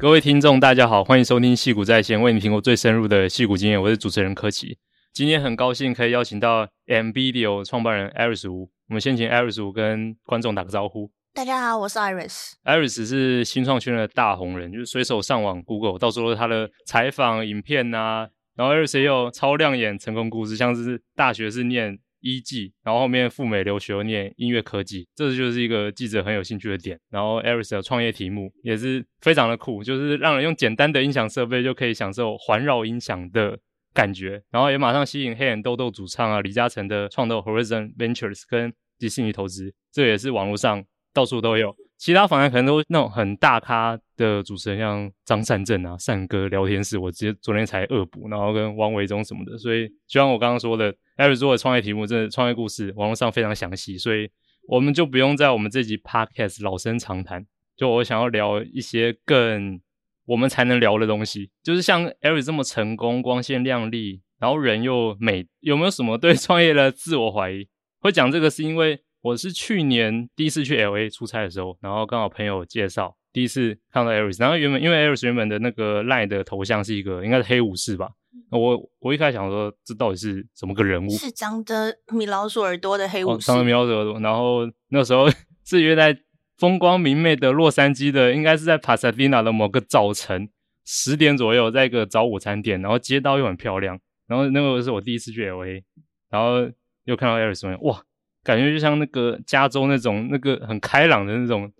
各位听众，大家好，欢迎收听矽谷在线，为你评估最深入的矽谷经验。我是主持人柯奇，今天很高兴可以邀请到 MBDIO 创办人 Iris Wu。我们先请 Iris Wu 跟观众打个招呼。大家好，我是 Iris。Iris 是新创圈的大红人，就是随手上网 Google，到时候他的采访影片啊。然后 Iris 也有超亮眼成功故事，像是大学是念。一技，然后后面赴美留学念音乐科技，这就是一个记者很有兴趣的点。然后 Eris 的创业题目也是非常的酷，就是让人用简单的音响设备就可以享受环绕音响的感觉。然后也马上吸引黑眼豆豆主唱啊李嘉诚的创投 Horizon Ventures 跟迪士尼投资，这也是网络上到处都有。其他访谈可能都那种很大咖的主持人，像张善政啊、善哥聊天室，我直接昨天才恶补，然后跟王维忠什么的。所以，就像我刚刚说的，Eric 做的创业题目，真的创业故事，网络上非常详细，所以我们就不用在我们这集 Podcast 老生常谈。就我想要聊一些更我们才能聊的东西，就是像 Eric 这么成功、光鲜亮丽，然后人又美，有没有什么对创业的自我怀疑？会讲这个是因为。我是去年第一次去 LA 出差的时候，然后刚好朋友介绍，第一次看到 Iris，然后原本因为 Iris 原本的那个 Line 的头像是一个应该是黑武士吧，我我一开始想说这到底是怎么个人物？是长着米老鼠耳朵的黑武士，哦、长着米老鼠耳朵，然后那时候 是约在风光明媚的洛杉矶的，应该是在 Pasadena 的某个早晨十点左右，在一个早午餐店，然后街道又很漂亮，然后那个是我第一次去 LA，然后又看到 Iris，哇！感觉就像那个加州那种那个很开朗的那种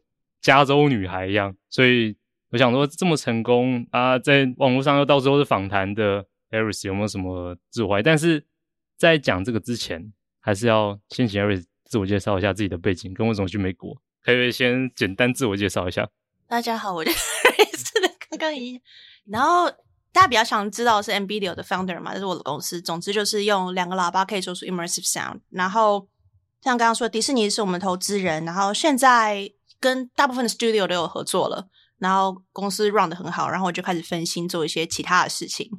加州女孩一样，所以我想说这么成功啊，在网络上又到时候是访谈的 Iris 有没有什么自我怀？但是在讲这个之前，还是要先请 Iris 自我介绍一下自己的背景，跟为什么去美国，可以先简单自我介绍一下。大家好，我就是 Iris 的刚刚一，然后大家比较想知道是 MBDIO 的 founder 嘛，这是我的公司。总之就是用两个喇叭可以做出 immersive sound，然后。像刚刚说，迪士尼是我们投资人，然后现在跟大部分的 studio 都有合作了，然后公司 run 得很好，然后我就开始分心做一些其他的事情。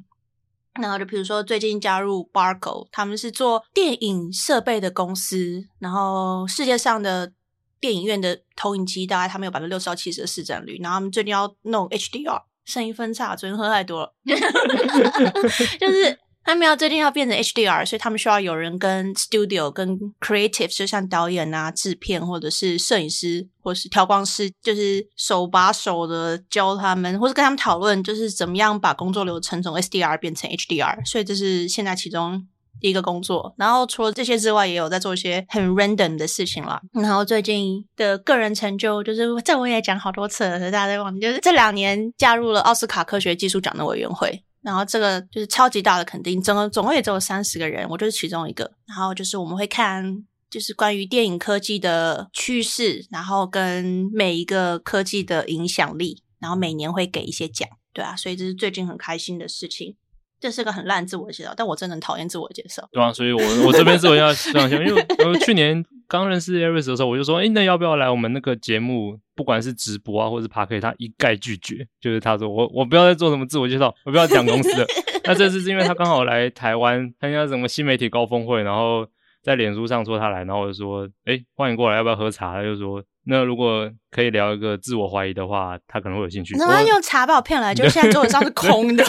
然后就比如说最近加入 Barco，他们是做电影设备的公司，然后世界上的电影院的投影机大概他们有百分之六十到七十的市占率，然后他们最近要弄 HDR，声音分叉，昨天喝太多了，就是。他们要最近要变成 HDR，所以他们需要有人跟 studio、跟 creative，就像导演啊、制片或者是摄影师或是调光师，就是手把手的教他们，或是跟他们讨论，就是怎么样把工作流程从 SDR 变成 HDR。所以这是现在其中第一个工作。然后除了这些之外，也有在做一些很 random 的事情啦。然后最近的个人成就，就是这我也讲好多次了，大家在忘，就是这两年加入了奥斯卡科学技术奖的委员会。然后这个就是超级大的肯定，整个总共也只有三十个人，我就是其中一个。然后就是我们会看，就是关于电影科技的趋势，然后跟每一个科技的影响力，然后每年会给一些奖，对啊，所以这是最近很开心的事情。这是个很烂自我介绍，但我真的很讨厌自我介绍。对啊，所以我我这边自我介绍 这样讲，因为我去年刚认识 Iris 的时候，我就说，诶，那要不要来我们那个节目？不管是直播啊，或是 Podcast，他一概拒绝。就是他说，我我不要再做什么自我介绍，我不要讲公司的。那这次是因为他刚好来台湾参加什么新媒体高峰会，然后在脸书上说他来，然后我就说，诶，欢迎过来，要不要喝茶？他就说，那如果可以聊一个自我怀疑的话，他可能会有兴趣。那他用茶把我骗来，就现在桌子上是 空的。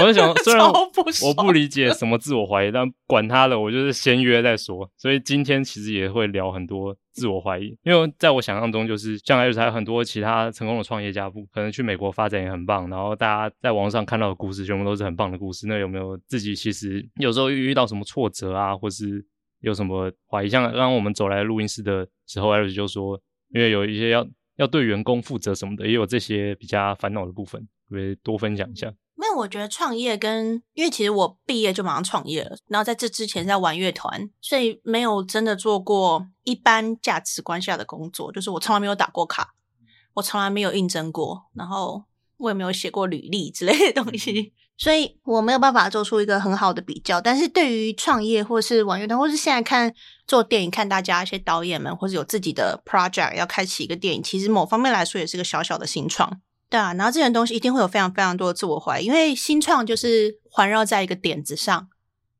我在想，虽然 我不理解什么自我怀疑，但管他的，我就是先约再说。所以今天其实也会聊很多自我怀疑，因为在我想象中，就是将来还有很多其他成功的创业家，不可能去美国发展也很棒。然后大家在网上看到的故事，全部都是很棒的故事。那有没有自己其实有时候遇到什么挫折啊，或是有什么怀疑？像刚刚我们走来录音室的时候，Iris 就说，因为有一些要要对员工负责什么的，也有这些比较烦恼的部分，可以多分享一下。没有，我觉得创业跟，因为其实我毕业就马上创业了，然后在这之前在玩乐团，所以没有真的做过一般价值观下的工作，就是我从来没有打过卡，我从来没有应征过，然后我也没有写过履历之类的东西，所以我没有办法做出一个很好的比较。但是对于创业或是网乐团，或是现在看做电影，看大家一些导演们，或是有自己的 project 要开启一个电影，其实某方面来说也是个小小的新创。对啊，然后这件东西一定会有非常非常多的自我怀疑，因为新创就是环绕在一个点子上，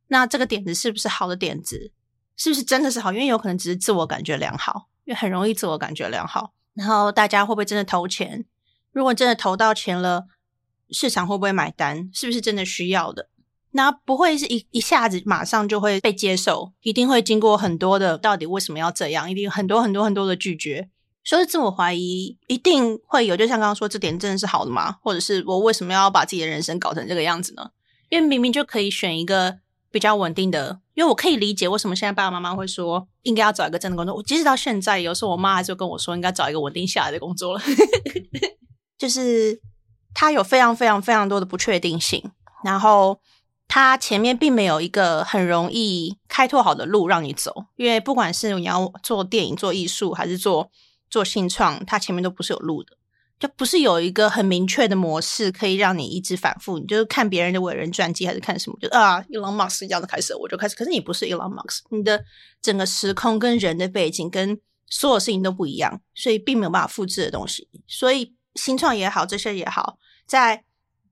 那这个点子是不是好的点子，是不是真的是好？因为有可能只是自我感觉良好，因为很容易自我感觉良好。然后大家会不会真的投钱？如果真的投到钱了，市场会不会买单？是不是真的需要的？那不会是一一下子马上就会被接受，一定会经过很多的到底为什么要这样？一定很多很多很多的拒绝，所以自我怀疑一定会有。就像刚刚说，这点真的是好的吗？或者是我为什么要把自己的人生搞成这个样子呢？因为明明就可以选一个比较稳定的，因为我可以理解为什么现在爸爸妈妈会说应该要找一个真的工作。我即使到现在，有时候我妈还是跟我说应该找一个稳定下来的工作了，就是它有非常非常非常多的不确定性，然后。它前面并没有一个很容易开拓好的路让你走，因为不管是你要做电影、做艺术，还是做做新创，它前面都不是有路的，就不是有一个很明确的模式可以让你一直反复。你就是看别人的伟人传记，还是看什么？就啊，Elon Musk 这样子开始，我就开始。可是你不是 Elon Musk，你的整个时空跟人的背景跟所有事情都不一样，所以并没有办法复制的东西。所以新创也好，这些也好，在。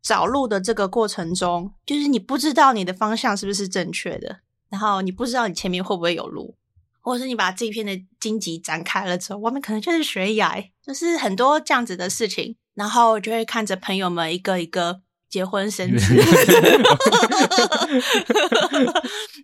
找路的这个过程中，就是你不知道你的方向是不是正确的，然后你不知道你前面会不会有路，或者是你把这一片的荆棘展开了之后，外面可能就是悬崖，就是很多这样子的事情，然后就会看着朋友们一个一个结婚生子，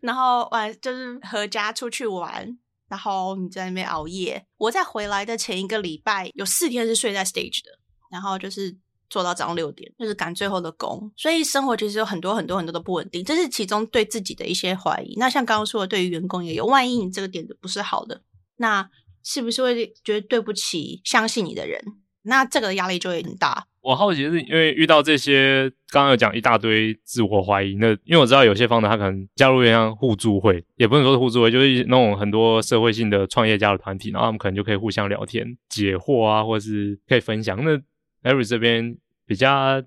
然后玩就是合家出去玩，然后你在那边熬夜。我在回来的前一个礼拜有四天是睡在 stage 的，然后就是。做到早上六点，就是赶最后的工，所以生活其实有很多很多很多的不稳定，这是其中对自己的一些怀疑。那像刚刚说的，对于员工也有，万一你这个点子不是好的，那是不是会觉得对不起相信你的人？那这个压力就会很大。我好奇是因为遇到这些，刚刚有讲一大堆自我怀疑，那因为我知道有些方的他可能加入一样互助会，也不能说是互助会，就是那种很多社会性的创业家的团体，然后他们可能就可以互相聊天、解惑啊，或者是可以分享那。Eric 这边比较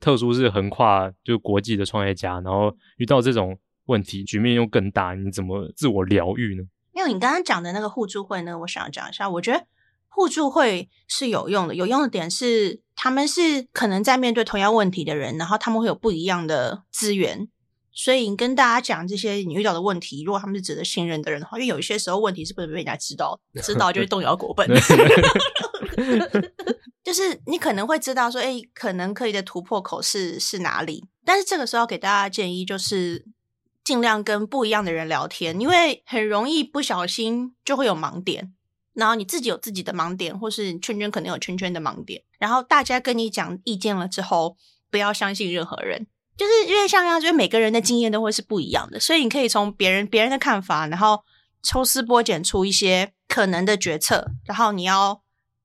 特殊，是横跨就国际的创业家，然后遇到这种问题，局面又更大，你怎么自我疗愈呢？因为你刚刚讲的那个互助会呢，我想要讲一下，我觉得互助会是有用的，有用的点是他们是可能在面对同样问题的人，然后他们会有不一样的资源，所以你跟大家讲这些你遇到的问题，如果他们是值得信任的人的话，因为有一些时候问题是不能被人家知道，知道就会动摇国本。就是你可能会知道说，哎，可能可以的突破口是是哪里？但是这个时候给大家建议就是，尽量跟不一样的人聊天，因为很容易不小心就会有盲点。然后你自己有自己的盲点，或是圈圈可能有圈圈的盲点。然后大家跟你讲意见了之后，不要相信任何人，就是因为像样，就是每个人的经验都会是不一样的，所以你可以从别人别人的看法，然后抽丝剥茧出一些可能的决策，然后你要。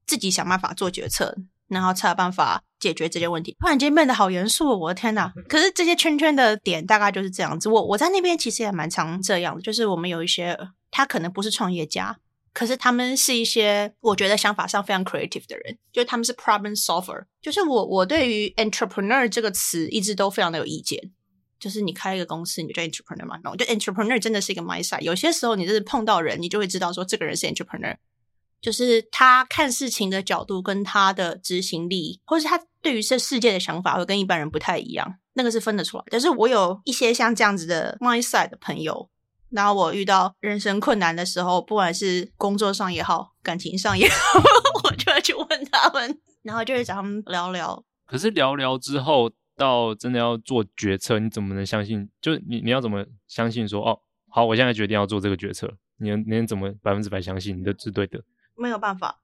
自己想办法做决策，然后才有办法解决这些问题。突然间变得好严肃，我的天哪！可是这些圈圈的点大概就是这样子。我我在那边其实也蛮常这样的，就是我们有一些他可能不是创业家，可是他们是一些我觉得想法上非常 creative 的人，就他们是 problem solver。就是我我对于 entrepreneur 这个词一直都非常的有意见。就是你开一个公司，你就 entrepreneur 嘛？我觉得 entrepreneur 真的是一个 mindset。有些时候你就是碰到人，你就会知道说这个人是 entrepreneur。就是他看事情的角度跟他的执行力，或是他对于这世界的想法会跟一般人不太一样，那个是分得出来。但是我有一些像这样子的 mindset 的朋友，然后我遇到人生困难的时候，不管是工作上也好，感情上也好，我就会去问他们，然后就会找他们聊聊。可是聊聊之后，到真的要做决策，你怎么能相信？就你你要怎么相信说，哦，好，我现在决定要做这个决策，你能你能怎么百分之百相信你的是对的？没有办法，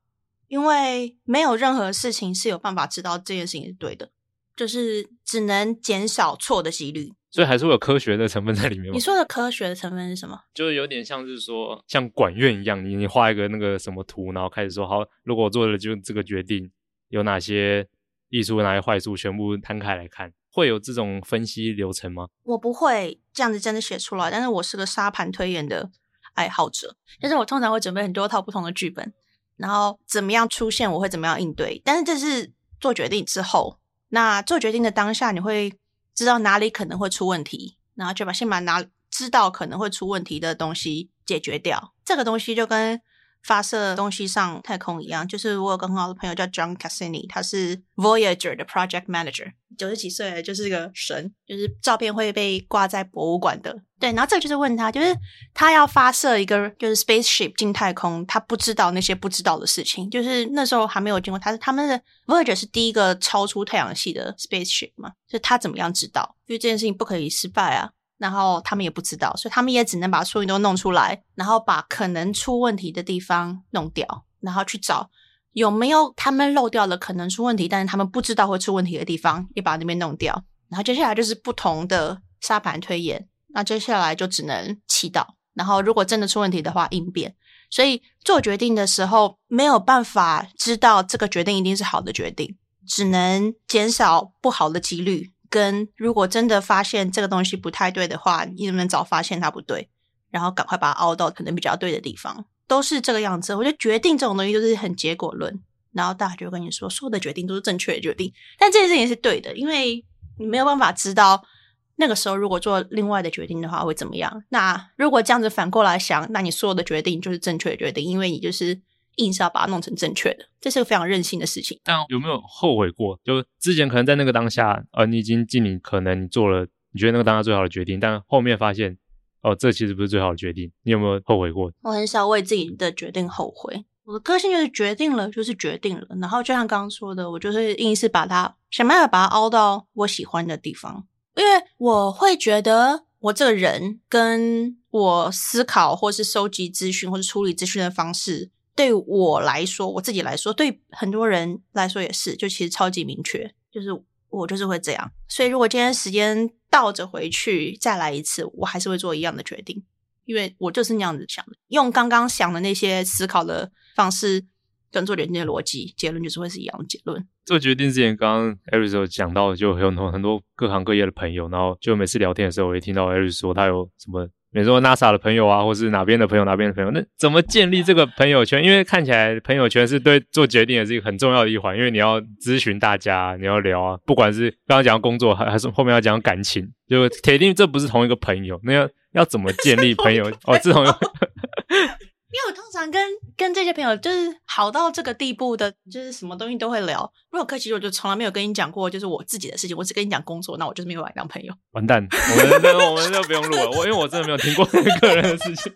因为没有任何事情是有办法知道这件事情是对的，就是只能减少错的几率。所以还是会有科学的成分在里面吗？你说的科学的成分是什么？就是有点像是说，像管院一样，你你画一个那个什么图，然后开始说，好，如果我做了就这个决定，有哪些益处，哪些坏处，全部摊开来看，会有这种分析流程吗？我不会这样子真的写出来，但是我是个沙盘推演的爱好者，但是我通常会准备很多套不同的剧本。然后怎么样出现，我会怎么样应对。但是这是做决定之后，那做决定的当下，你会知道哪里可能会出问题，然后就把先把哪知道可能会出问题的东西解决掉。这个东西就跟发射东西上太空一样。就是我有个很好的朋友叫 John Cassini，他是 Voyager 的 Project Manager，九十几岁，就是个神，就是照片会被挂在博物馆的。对，然后这个就是问他，就是他要发射一个就是 spaceship 进太空，他不知道那些不知道的事情，就是那时候还没有经过，他是他们的 Voyager 是第一个超出太阳系的 spaceship 嘛，就他怎么样知道？因为这件事情不可以失败啊。然后他们也不知道，所以他们也只能把所有都弄出来，然后把可能出问题的地方弄掉，然后去找有没有他们漏掉了可能出问题，但是他们不知道会出问题的地方，也把那边弄掉。然后接下来就是不同的沙盘推演，那接下来就只能祈祷。然后如果真的出问题的话，应变。所以做决定的时候没有办法知道这个决定一定是好的决定，只能减少不好的几率。跟如果真的发现这个东西不太对的话，你能不能早发现它不对，然后赶快把它凹到可能比较对的地方，都是这个样子。我觉得决定这种东西就是很结果论，然后大家就跟你说，所有的决定都是正确的决定，但这件事情是对的，因为你没有办法知道那个时候如果做另外的决定的话会怎么样。那如果这样子反过来想，那你所有的决定就是正确的决定，因为你就是。硬是要把它弄成正确的，这是个非常任性的事情。但有没有后悔过？就之前可能在那个当下，呃，你已经尽你可能你做了你觉得那个当下最好的决定，但后面发现，哦，这其实不是最好的决定。你有没有后悔过？我很少为自己的决定后悔。我的个性就是决定了就是决定了，然后就像刚刚说的，我就是硬是把它想办法把它凹到我喜欢的地方，因为我会觉得我这个人跟我思考或是收集资讯或是处理资讯的方式。对我来说，我自己来说，对很多人来说也是，就其实超级明确，就是我就是会这样。所以如果今天时间倒着回去再来一次，我还是会做一样的决定，因为我就是那样子想的。用刚刚想的那些思考的方式跟做决定的逻辑，结论就是会是一样的结论。做决定之前，刚刚 Aris 有讲到，就有很多很多各行各业的朋友，然后就每次聊天的时候，我也听到 Aris 说他有什么。比如说 NASA 的朋友啊，或是哪边的朋友，哪边的朋友，那怎么建立这个朋友圈？因为看起来朋友圈是对做决定也是一个很重要的一环，因为你要咨询大家，你要聊啊，不管是刚刚讲工作，还还是后面要讲感情，就铁定这不是同一个朋友。那要要怎么建立朋友？哦，这种。跟跟这些朋友就是好到这个地步的，就是什么东西都会聊。如果客气，我就从来没有跟你讲过，就是我自己的事情，我只跟你讲工作，那我就是没有把你当朋友。完蛋，我们这我们就不用录了。我因为我真的没有听过个人的事情。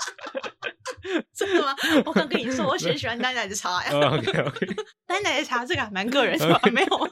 真的吗？我刚跟你说，我很喜欢奶奶的茶呀。oh, OK OK，奶奶的茶这个还蛮个人是吧？没有吗？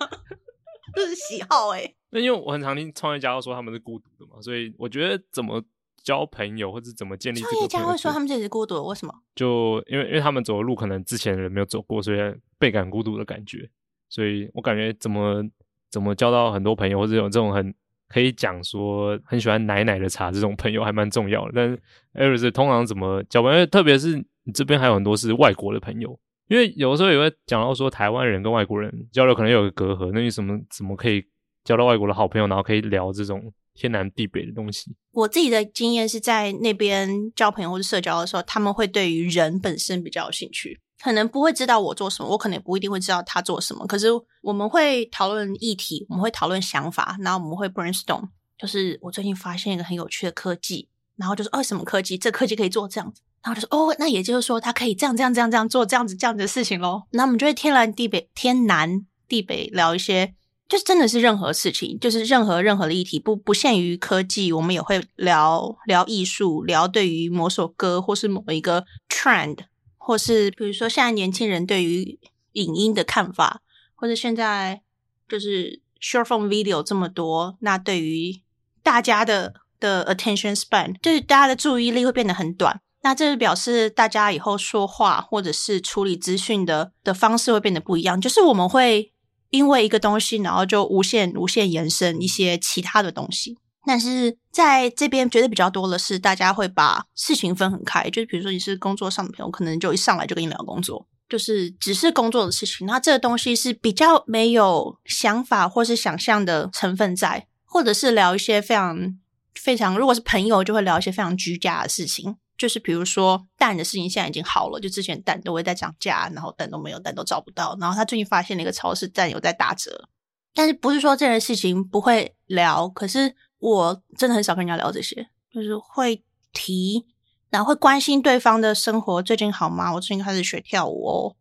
这是喜好哎、欸。那因为我很常听创业家都说他们是孤独的嘛，所以我觉得怎么。交朋友或者怎么建立？创业家会说他们自己是孤独的，为什么？就因为因为他们走的路可能之前的人没有走过，所以倍感孤独的感觉。所以我感觉怎么怎么交到很多朋友，或者有这种很可以讲说很喜欢奶奶的茶这种朋友，还蛮重要的。但是 Aris 通常怎么交朋友？特别是你这边还有很多是外国的朋友，因为有的时候也会讲到说台湾人跟外国人交流可能有个隔阂，那你怎么怎么可以交到外国的好朋友，然后可以聊这种？天南地北的东西，我自己的经验是在那边交朋友或者社交的时候，他们会对于人本身比较有兴趣，可能不会知道我做什么，我可能也不一定会知道他做什么。可是我们会讨论议题，我们会讨论想法，然后我们会 brainstorm。就是我最近发现一个很有趣的科技，然后就是哦，什么科技？这科技可以做这样子，然后就说哦，那也就是说它可以这样这样这样这样做这样子这样子的事情咯。那我们就会天南地北天南地北聊一些。就是真的是任何事情，就是任何任何的议题，不不限于科技，我们也会聊聊艺术，聊对于某首歌或是某一个 trend，或是比如说现在年轻人对于影音的看法，或者现在就是 short form video 这么多，那对于大家的的 attention span，就是大家的注意力会变得很短，那这是表示大家以后说话或者是处理资讯的的方式会变得不一样，就是我们会。因为一个东西，然后就无限无限延伸一些其他的东西。但是在这边觉得比较多的是，大家会把事情分很开。就是比如说你是工作上的朋友，可能就一上来就跟你聊工作，就是只是工作的事情。那这个东西是比较没有想法或是想象的成分在，或者是聊一些非常非常，如果是朋友就会聊一些非常居家的事情。就是比如说蛋的事情现在已经好了，就之前蛋都会在涨价，然后蛋都没有，蛋都找不到。然后他最近发现了一个超市蛋有在打折，但是不是说这件事情不会聊？可是我真的很少跟人家聊这些，就是会提然后会关心对方的生活最近好吗？我最近开始学跳舞哦。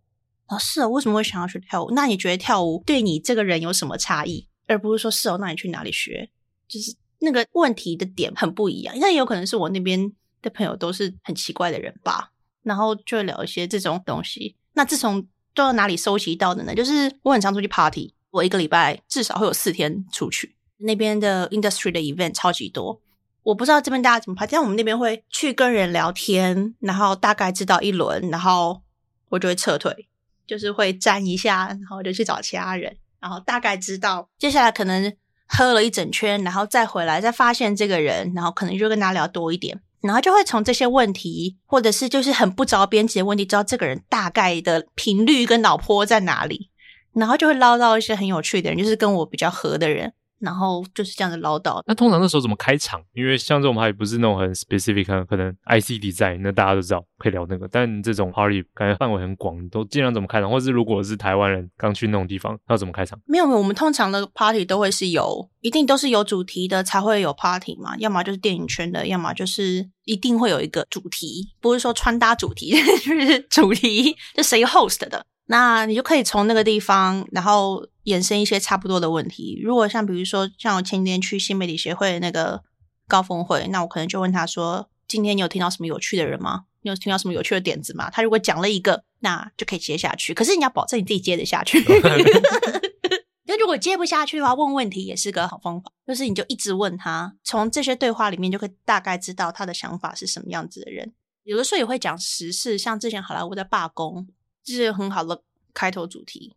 哦，是哦，为什么会想要学跳舞？那你觉得跳舞对你这个人有什么差异？而不是说是哦，那你去哪里学？就是那个问题的点很不一样。那也有可能是我那边的朋友都是很奇怪的人吧。然后就聊一些这种东西。那自从都到哪里收集到的呢？就是我很常出去 party，我一个礼拜至少会有四天出去。那边的 industry 的 event 超级多。我不知道这边大家怎么 party，但我们那边会去跟人聊天，然后大概知道一轮，然后我就会撤退。就是会站一下，然后就去找其他人，然后大概知道接下来可能喝了一整圈，然后再回来再发现这个人，然后可能就跟他聊多一点，然后就会从这些问题，或者是就是很不着边际的问题，知道这个人大概的频率跟脑波在哪里，然后就会捞到一些很有趣的人，就是跟我比较合的人。然后就是这样子唠叨。那通常那时候怎么开场？因为像这种还不是那种很 specific，可能 IC design，那大家都知道可以聊那个。但这种 party 感觉范围很广，都尽量怎么开场？或是如果是台湾人刚去那种地方，要怎么开场？没有没有，我们通常的 party 都会是有，一定都是有主题的才会有 party 嘛。要么就是电影圈的，要么就是一定会有一个主题，不是说穿搭主题，就是主题，就谁 host 的。那你就可以从那个地方，然后衍生一些差不多的问题。如果像比如说，像我前几天去新媒体协会的那个高峰会，那我可能就问他说：“今天你有听到什么有趣的人吗？你有听到什么有趣的点子吗？”他如果讲了一个，那就可以接下去。可是你要保证你自己接得下去。那如果接不下去的话，问问题也是个好方法。就是你就一直问他，从这些对话里面就可以大概知道他的想法是什么样子的人。有的时候也会讲时事，像之前好莱坞在罢工。这是很好的开头主题，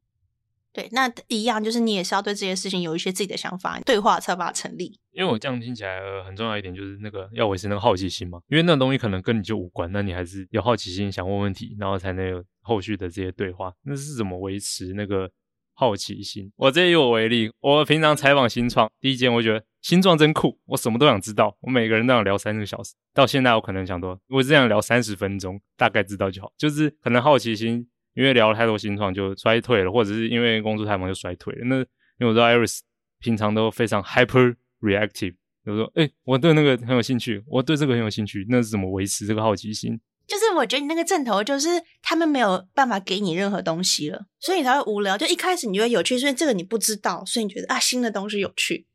对，那一样就是你也是要对这些事情有一些自己的想法，对话才把它成立。因为我这样听起来，呃，很重要一点就是那个要维持那个好奇心嘛，因为那东西可能跟你就无关，那你还是有好奇心想问问题，然后才能有后续的这些对话。那是怎么维持那个好奇心？我这以我为例，我平常采访新创，第一件我觉得新创真酷，我什么都想知道，我每个人都想聊三个小时。到现在我可能想多，我只想聊三十分钟，大概知道就好，就是可能好奇心。因为聊了太多新创就衰退了，或者是因为工作太忙就衰退了。那因为我知道 Iris 平常都非常 hyper reactive，就说，哎，我对那个很有兴趣，我对这个很有兴趣，那是怎么维持这个好奇心？就是我觉得你那个阵头就是他们没有办法给你任何东西了，所以你才会无聊。就一开始你觉得有趣，所以这个你不知道，所以你觉得啊新的东西有趣。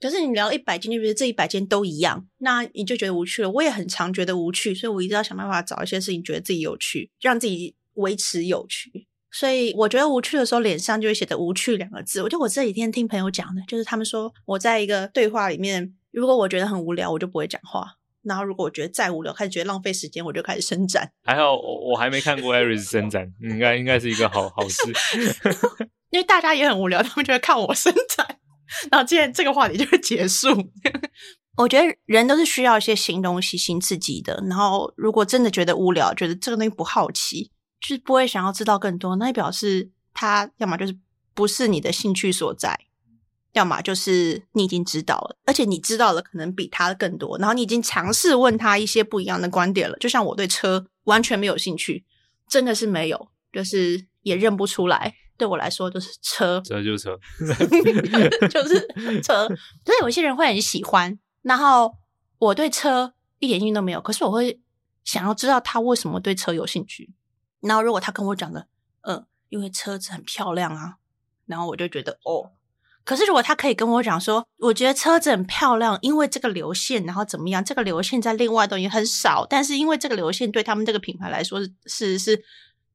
可是你聊一百件，就觉得这一百件都一样，那你就觉得无趣了。我也很常觉得无趣，所以我一直要想办法找一些事情觉得自己有趣，让自己。维持有趣，所以我觉得无趣的时候，脸上就会写着“无趣”两个字。我觉得我这几天听朋友讲的，就是他们说我在一个对话里面，如果我觉得很无聊，我就不会讲话；然后如果我觉得再无聊，开始觉得浪费时间，我就开始伸展。还好我我还没看过艾瑞斯伸展，应该应该是一个好好事。因为大家也很无聊，他们就会看我伸展，然后今天这个话题就会结束。我觉得人都是需要一些新东西、新刺激的。然后如果真的觉得无聊，觉得这个东西不好奇。就是不会想要知道更多，那也表示他要么就是不是你的兴趣所在，要么就是你已经知道了，而且你知道了可能比他更多，然后你已经尝试问他一些不一样的观点了。就像我对车完全没有兴趣，真的是没有，就是也认不出来。对我来说，就是车，车就是车，就是车。所以有些人会很喜欢，然后我对车一点兴趣都没有，可是我会想要知道他为什么对车有兴趣。然后如果他跟我讲的，嗯，因为车子很漂亮啊，然后我就觉得哦。可是如果他可以跟我讲说，我觉得车子很漂亮，因为这个流线，然后怎么样？这个流线在另外都已经很少，但是因为这个流线对他们这个品牌来说是是是，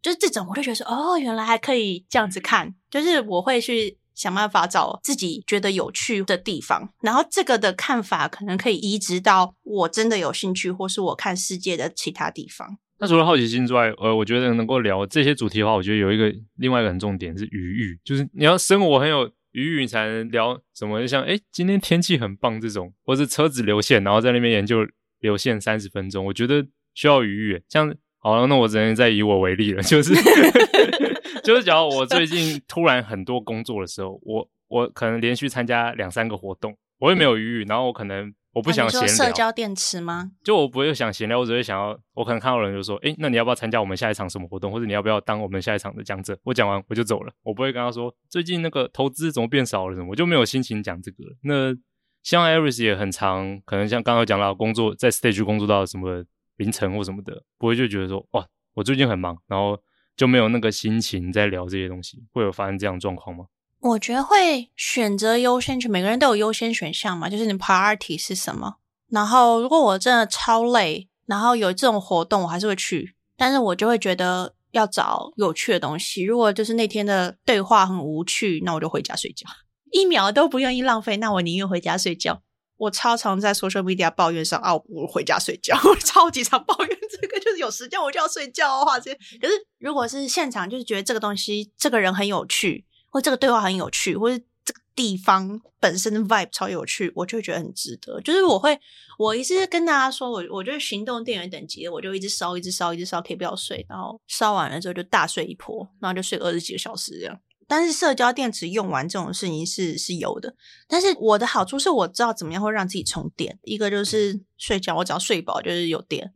就是这种，我就觉得说，哦，原来还可以这样子看，就是我会去想办法找自己觉得有趣的地方，然后这个的看法可能可以移植到我真的有兴趣，或是我看世界的其他地方。那除了好奇心之外，呃，我觉得能够聊这些主题的话，我觉得有一个另外一个很重点是余裕，就是你要生活很有余裕，你才能聊什么，就像诶今天天气很棒这种，或是车子流线，然后在那边研究流线三十分钟，我觉得需要余裕。像好，那我只能再以我为例了，就是 就是假如我最近突然很多工作的时候，我我可能连续参加两三个活动，我也没有余裕，然后我可能。我不想闲聊。社交电池吗？就我不会想闲聊，我只会想要，我可能看到人就说，诶，那你要不要参加我们下一场什么活动？或者你要不要当我们下一场的讲者？我讲完我就走了，我不会跟他说最近那个投资怎么变少了什么，我就没有心情讲这个。那像 Iris 也很常，可能像刚刚讲到工作在 Stage 工作到什么凌晨或什么的，不会就觉得说哇，我最近很忙，然后就没有那个心情在聊这些东西，会有发生这样状况吗？我觉得会选择优先权，每个人都有优先选项嘛，就是你 priority 是什么。然后如果我真的超累，然后有这种活动，我还是会去，但是我就会觉得要找有趣的东西。如果就是那天的对话很无趣，那我就回家睡觉，一秒都不愿意浪费，那我宁愿回家睡觉。我超常在 social media 抱怨上啊，我回家睡觉，我 超级常抱怨这个，就是有时间我就要睡觉的话，这。可是如果是现场，就是觉得这个东西，这个人很有趣。或这个对话很有趣，或者这个地方本身的 vibe 超有趣，我就觉得很值得。就是我会，我一直跟大家说，我我觉得行动电源等级，我就一直烧，一直烧，一直烧，可以不要睡，然后烧完了之后就大睡一波，然后就睡二十几个小时这样。但是社交电池用完这种事情是是有的，但是我的好处是我知道怎么样会让自己充电。一个就是睡觉，我只要睡饱就是有电。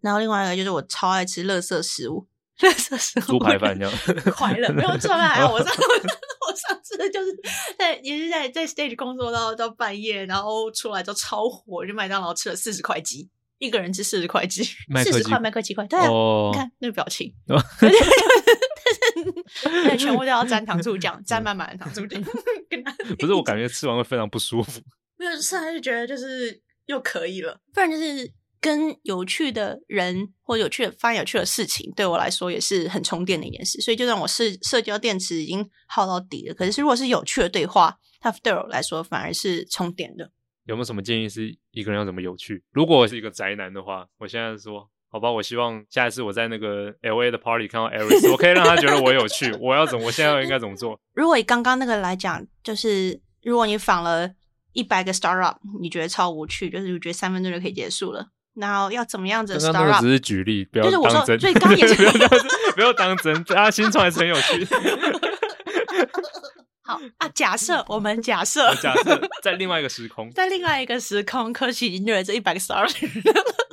然后另外一个就是我超爱吃垃圾食物。垃圾食物，猪排饭这样 快乐，没有猪排还好。我上 我上次就是在也是在在 stage 工作到到半夜，然后出来之后超火，就麦当劳吃了四十块鸡，一个人吃四十块鸡，四十块麦克鸡块，对啊，哦、你看那个表情，但是全部都要沾糖醋酱，沾满满的糖醋酱。不是，我感觉吃完会非常不舒服。没有吃，完就觉得就是又可以了，不然就是。跟有趣的人或有趣的、发现有趣的事情，对我来说也是很充电的一件事。所以，就算我是社交电池已经耗到底了，可是如果是有趣的对话，它对我来说反而是充电的。有没有什么建议？是一个人要怎么有趣？如果我是一个宅男的话，我现在说，好吧，我希望下一次我在那个 LA 的 party 看到 Aris，我可以让他觉得我有趣。我要怎么？我现在应该怎么做？如果以刚刚那个来讲，就是如果你访了一百个 startup，你觉得超无趣，就是你觉得三分钟就可以结束了。然后要怎么样子？刚刚那个只是举例，不要当真。就是我说，所以刚也是 不要当真。大家新创还是很有趣。好啊，假设我们假设，假设在另外一个时空，在另外一个时空，科技已经对这一百个 startup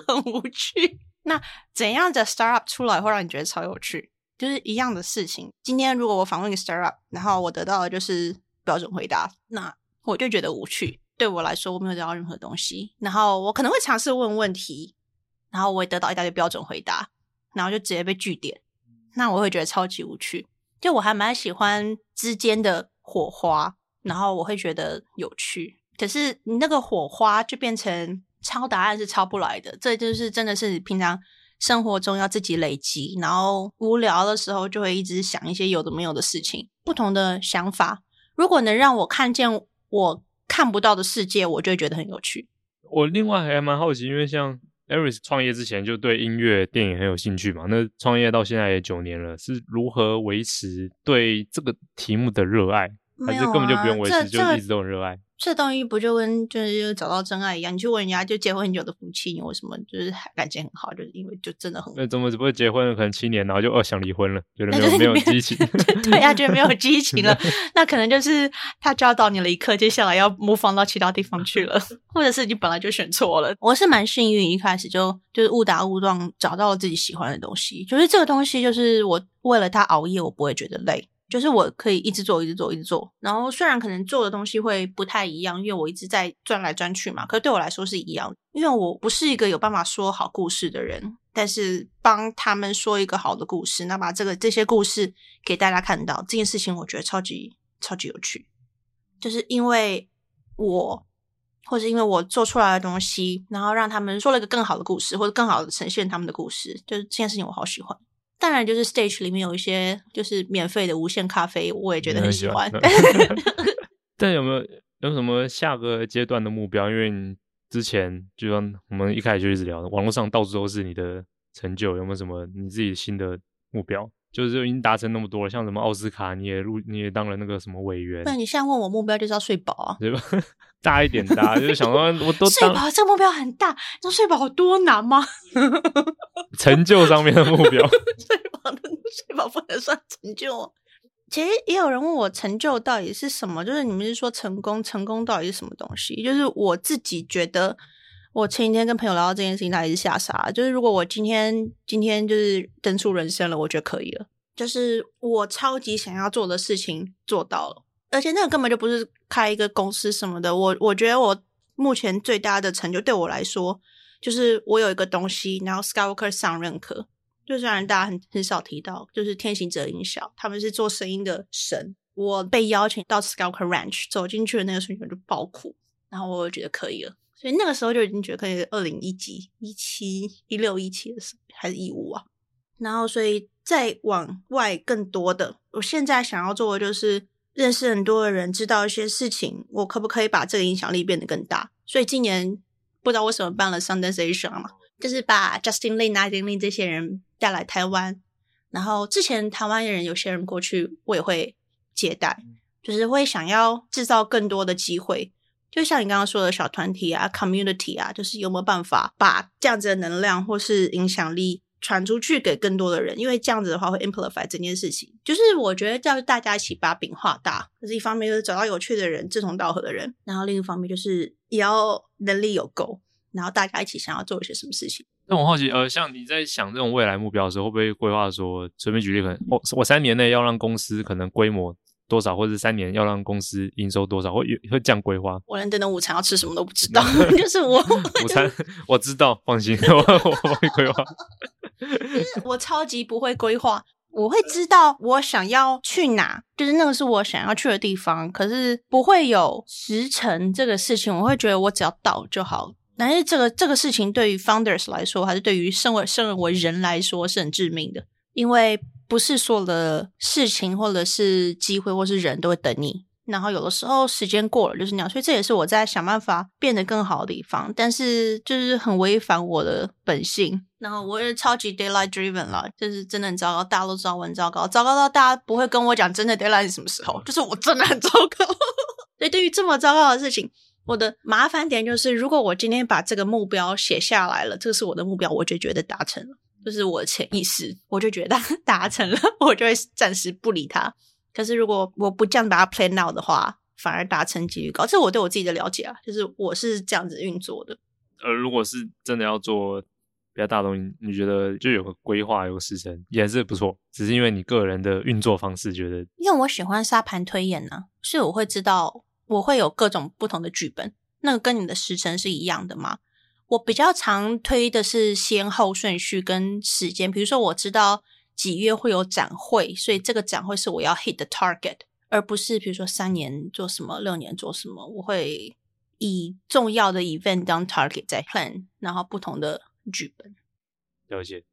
很无趣。那怎样的 startup 出来会让你觉得超有趣？就是一样的事情。今天如果我访问一个 startup，然后我得到的就是标准回答，那我就觉得无趣。对我来说，我没有得到任何东西。然后我可能会尝试问问题，然后我也得到一大堆标准回答，然后就直接被句点。那我会觉得超级无趣。就我还蛮喜欢之间的火花，然后我会觉得有趣。可是你那个火花就变成抄答案是抄不来的，这就是真的是平常生活中要自己累积，然后无聊的时候就会一直想一些有的没有的事情，不同的想法。如果能让我看见我。看不到的世界，我就会觉得很有趣。我另外还蛮好奇，因为像 Eris 创业之前就对音乐、电影很有兴趣嘛，那创业到现在也九年了，是如何维持对这个题目的热爱？啊、还是根本就不用维持，就一直都很热爱？这东西不就跟就是找到真爱一样？你去问人家，就结婚很久的夫妻，你为什么就是感情很好？就是因为就真的很……那怎么只不会结婚了可能七年，然后就哦想离婚了，觉得没有没有激情？对呀、啊，觉得没有激情了，那可能就是他教导你了一课，接下来要 move on 到其他地方去了，或者是你本来就选错了。我是蛮幸运，一开始就就是误打误撞找到了自己喜欢的东西，就是这个东西，就是我为了他熬夜，我不会觉得累。就是我可以一直做，一直做，一直做。然后虽然可能做的东西会不太一样，因为我一直在转来转去嘛。可是对我来说是一样，因为我不是一个有办法说好故事的人。但是帮他们说一个好的故事，那把这个这些故事给大家看到，这件事情我觉得超级超级有趣。就是因为我，或是因为我做出来的东西，然后让他们说了一个更好的故事，或者更好的呈现他们的故事，就是这件事情我好喜欢。当然，就是 stage 里面有一些就是免费的无限咖啡，我也觉得很喜欢。但有没有有什么下个阶段的目标？因为你之前就像我们一开始就一直聊的，网络上到处都是你的成就，有没有什么你自己新的目标？就是已经达成那么多了，像什么奥斯卡，你也入，你也当了那个什么委员。那你现在问我目标，就是要睡饱啊，对吧？大一点大，就是想说，我都睡饱，这个目标很大。你说睡饱有多难吗？成就上面的目标，睡饱的睡饱不能算成就。其实也有人问我，成就到底是什么？就是你们是说成功，成功到底是什么东西？就是我自己觉得。我前几天跟朋友聊到这件事情，他也是吓傻。就是如果我今天今天就是登出人生了，我觉得可以了。就是我超级想要做的事情做到了，而且那个根本就不是开一个公司什么的。我我觉得我目前最大的成就对我来说，就是我有一个东西，然后 Skywalker 上认可，就虽然大家很很少提到，就是天行者音效，他们是做声音的神。我被邀请到 Skywalker Ranch，走进去的那个瞬间就爆哭，然后我就觉得可以了，所以那个时候就已经觉得可以。二零一几、一七、一六、一七的时候，还是一五啊？然后所以再往外更多的，我现在想要做的就是。认识很多的人，知道一些事情，我可不可以把这个影响力变得更大？所以今年不知道为什么办了 Sundance Asia 嘛，就是把 Justin Lin、Nadine Lin 这些人带来台湾。然后之前台湾的人有些人过去，我也会接待，就是会想要制造更多的机会。就像你刚刚说的小团体啊、community 啊，就是有没有办法把这样子的能量或是影响力。传出去给更多的人，因为这样子的话会 amplify 整件事情。就是我觉得叫大家一起把饼画大，可是一方面就是找到有趣的人、志同道合的人，然后另一方面就是也要能力有够，然后大家一起想要做一些什么事情。那我好奇，呃，像你在想这种未来目标的时候，会不会规划说，随便举例，可能我我三年内要让公司可能规模多少，或者三年要让公司营收多少，会会这样规划？我连等等午餐要吃什么都不知道，就是我午餐我知道，放心，我我会规划。我超级不会规划，我会知道我想要去哪，就是那个是我想要去的地方，可是不会有时辰这个事情，我会觉得我只要到就好。但是这个这个事情对于 founders 来说，还是对于身为身为人来说是很致命的，因为不是所有的事情或者是机会或是人都会等你。然后有的时候时间过了就是那样，所以这也是我在想办法变得更好的地方。但是就是很违反我的本性。然后我也超级 daylight driven 了，就是真的很糟糕，大家都知道我很糟糕，糟糕到大家不会跟我讲真的 daylight 是什么时候，就是我真的很糟糕。所以对于这么糟糕的事情，我的麻烦点就是，如果我今天把这个目标写下来了，这个是我的目标，我就觉得达成了，就是我的潜意识，我就觉得 达成了，我就会暂时不理他。可是如果我不这样把它 plan out 的话，反而达成几率高。这是我对我自己的了解啊，就是我是这样子运作的。呃，如果是真的要做比较大的东西，你觉得就有个规划，有个时程也是不错。只是因为你个人的运作方式，觉得因为我喜欢沙盘推演呢、啊，所以我会知道我会有各种不同的剧本。那个跟你的时程是一样的吗？我比较常推的是先后顺序跟时间，比如说我知道。几月会有展会，所以这个展会是我要 hit the target，而不是比如说三年做什么，六年做什么。我会以重要的 event 当 target 在 plan，然后不同的剧本。了解。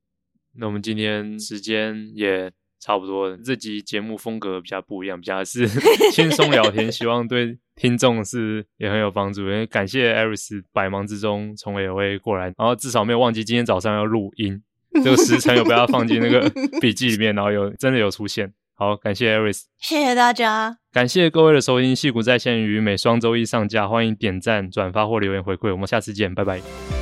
那我们今天时间也差不多了，这集节目风格比较不一样，比较是 轻松聊天，希望对听众是也很有帮助。因为感谢 Aris 百忙之中从 LA 过来，然后至少没有忘记今天早上要录音。这个时辰有被他放进那个笔记里面，然后有真的有出现。好，感谢 Aris，谢谢大家，感谢各位的收听。戏骨在线于每双周一上架，欢迎点赞、转发或留言回馈。我们下次见，拜拜。